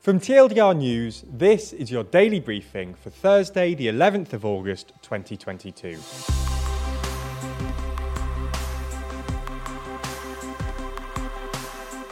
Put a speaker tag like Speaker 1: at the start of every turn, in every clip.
Speaker 1: From TLDR News, this is your daily briefing for Thursday, the 11th of August 2022.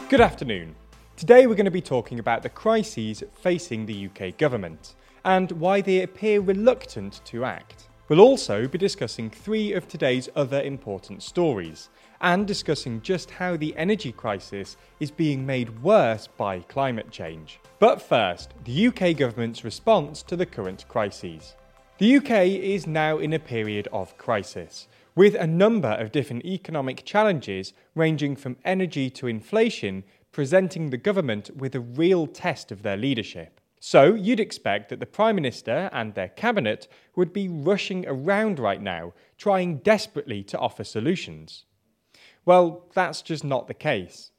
Speaker 1: Good afternoon. Today we're going to be talking about the crises facing the UK government and why they appear reluctant to act. We'll also be discussing three of today's other important stories and discussing just how the energy crisis is being made worse by climate change. But first, the UK government's response to the current crises. The UK is now in a period of crisis, with a number of different economic challenges ranging from energy to inflation presenting the government with a real test of their leadership. So, you'd expect that the Prime Minister and their cabinet would be rushing around right now, trying desperately to offer solutions. Well, that's just not the case.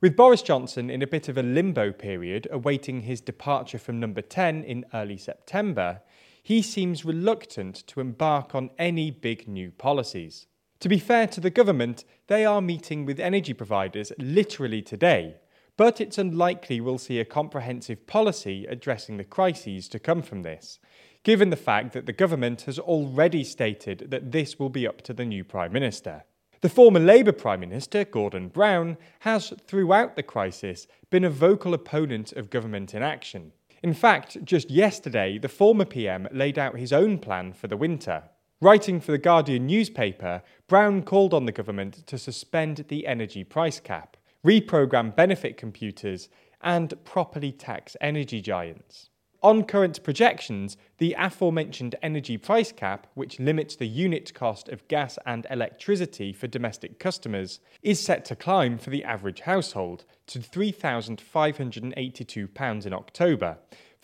Speaker 1: With Boris Johnson in a bit of a limbo period, awaiting his departure from number 10 in early September, he seems reluctant to embark on any big new policies. To be fair to the government, they are meeting with energy providers literally today, but it's unlikely we'll see a comprehensive policy addressing the crises to come from this, given the fact that the government has already stated that this will be up to the new Prime Minister. The former Labour Prime Minister, Gordon Brown, has throughout the crisis been a vocal opponent of government inaction. In fact, just yesterday, the former PM laid out his own plan for the winter. Writing for the Guardian newspaper, Brown called on the government to suspend the energy price cap reprogram benefit computers, and properly tax energy giants. On current projections, the aforementioned energy price cap, which limits the unit cost of gas and electricity for domestic customers, is set to climb for the average household to £3,582 in October,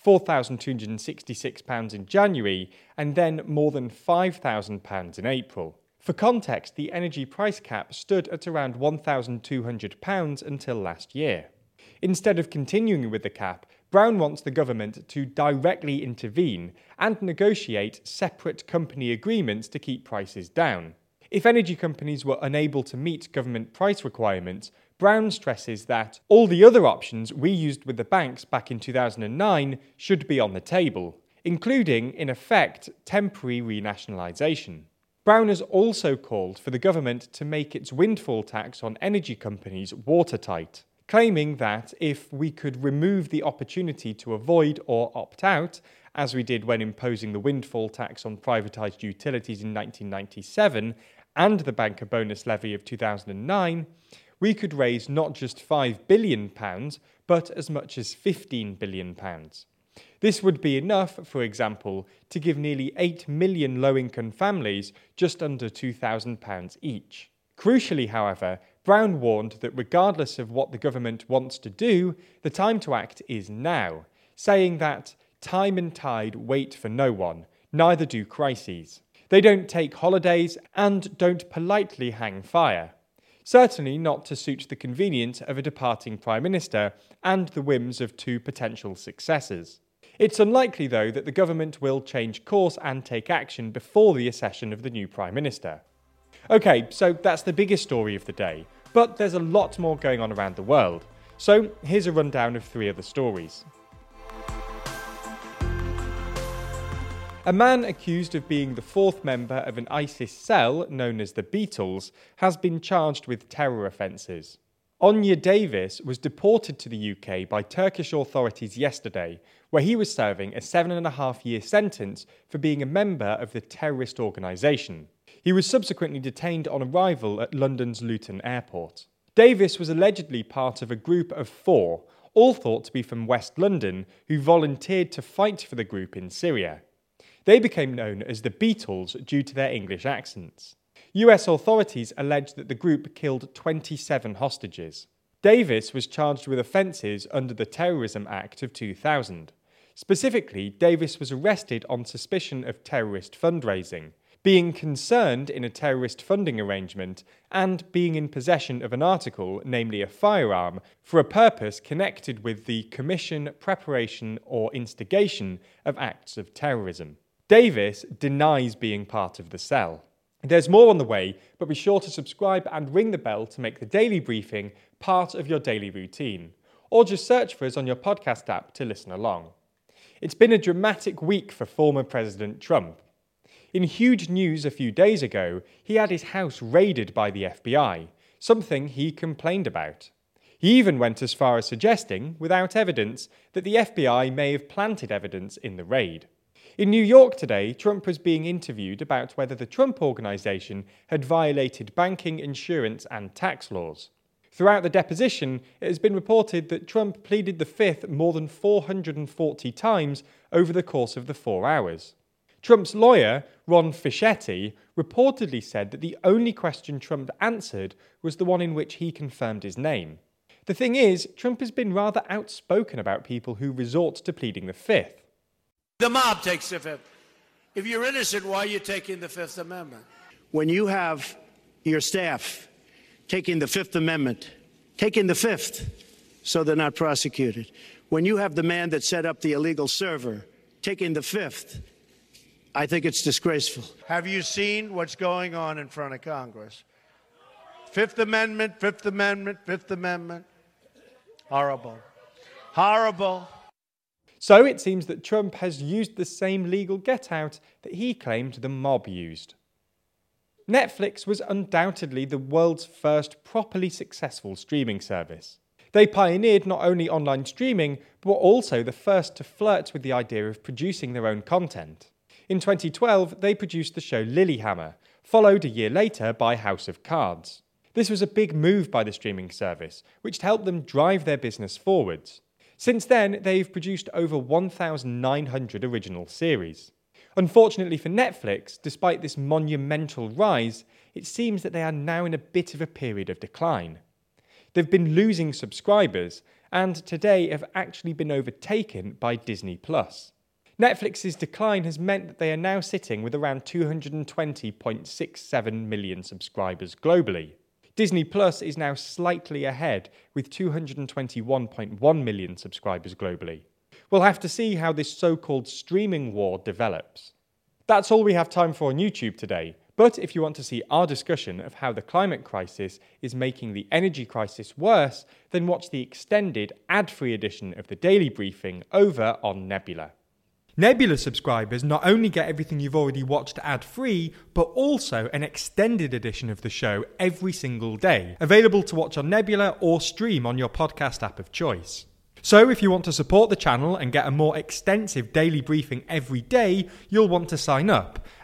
Speaker 1: £4,266 in January, and then more than £5,000 in April. For context, the energy price cap stood at around £1,200 until last year. Instead of continuing with the cap, Brown wants the government to directly intervene and negotiate separate company agreements to keep prices down. If energy companies were unable to meet government price requirements, Brown stresses that all the other options we used with the banks back in 2009 should be on the table, including, in effect, temporary renationalisation. Brown has also called for the government to make its windfall tax on energy companies watertight, claiming that if we could remove the opportunity to avoid or opt out, as we did when imposing the windfall tax on privatised utilities in 1997 and the banker bonus levy of 2009, we could raise not just £5 billion, but as much as £15 billion. This would be enough, for example, to give nearly 8 million low income families just under £2,000 each. Crucially, however, Brown warned that regardless of what the government wants to do, the time to act is now, saying that time and tide wait for no one, neither do crises. They don't take holidays and don't politely hang fire. Certainly not to suit the convenience of a departing Prime Minister and the whims of two potential successors. It's unlikely, though, that the government will change course and take action before the accession of the new Prime Minister. Okay, so that's the biggest story of the day, but there's a lot more going on around the world. So here's a rundown of three other stories. A man accused of being the fourth member of an ISIS cell known as the Beatles has been charged with terror offences. Aine Davis was deported to the UK by Turkish authorities yesterday, where he was serving a seven and a half year sentence for being a member of the terrorist organisation. He was subsequently detained on arrival at London's Luton Airport. Davis was allegedly part of a group of four, all thought to be from West London, who volunteered to fight for the group in Syria. They became known as the Beatles due to their English accents. US authorities alleged that the group killed 27 hostages. Davis was charged with offences under the Terrorism Act of 2000. Specifically, Davis was arrested on suspicion of terrorist fundraising, being concerned in a terrorist funding arrangement, and being in possession of an article, namely a firearm, for a purpose connected with the commission, preparation, or instigation of acts of terrorism. Davis denies being part of the cell. There's more on the way, but be sure to subscribe and ring the bell to make the daily briefing part of your daily routine. or just search for us on your podcast app to listen along. It's been a dramatic week for former President Trump. In huge news a few days ago, he had his house raided by the FBI, something he complained about. He even went as far as suggesting, without evidence, that the FBI may have planted evidence in the raid. In New York today, Trump was being interviewed about whether the Trump Organization had violated banking, insurance, and tax laws. Throughout the deposition, it has been reported that Trump pleaded the fifth more than 440 times over the course of the four hours. Trump's lawyer, Ron Fischetti, reportedly said that the only question Trump answered was the one in which he confirmed his name. The thing is, Trump has been rather outspoken about people who resort to pleading the fifth.
Speaker 2: The mob takes the fifth. If you're innocent, why are you taking the Fifth Amendment?
Speaker 3: When you have your staff taking the Fifth Amendment, taking the Fifth so they're not prosecuted, when you have the man that set up the illegal server taking the Fifth, I think it's disgraceful.
Speaker 2: Have you seen what's going on in front of Congress? Fifth Amendment, Fifth Amendment, Fifth Amendment. Horrible. Horrible.
Speaker 1: So it seems that Trump has used the same legal get out that he claimed the mob used. Netflix was undoubtedly the world's first properly successful streaming service. They pioneered not only online streaming, but were also the first to flirt with the idea of producing their own content. In 2012, they produced the show Lilyhammer, followed a year later by House of Cards. This was a big move by the streaming service, which helped them drive their business forwards. Since then, they've produced over 1,900 original series. Unfortunately for Netflix, despite this monumental rise, it seems that they are now in a bit of a period of decline. They've been losing subscribers and today have actually been overtaken by Disney Plus. Netflix's decline has meant that they are now sitting with around 220.67 million subscribers globally. Disney Plus is now slightly ahead with 221.1 million subscribers globally. We'll have to see how this so called streaming war develops. That's all we have time for on YouTube today. But if you want to see our discussion of how the climate crisis is making the energy crisis worse, then watch the extended ad free edition of the Daily Briefing over on Nebula. Nebula subscribers not only get everything you've already watched ad free, but also an extended edition of the show every single day, available to watch on Nebula or stream on your podcast app of choice. So, if you want to support the channel and get a more extensive daily briefing every day, you'll want to sign up.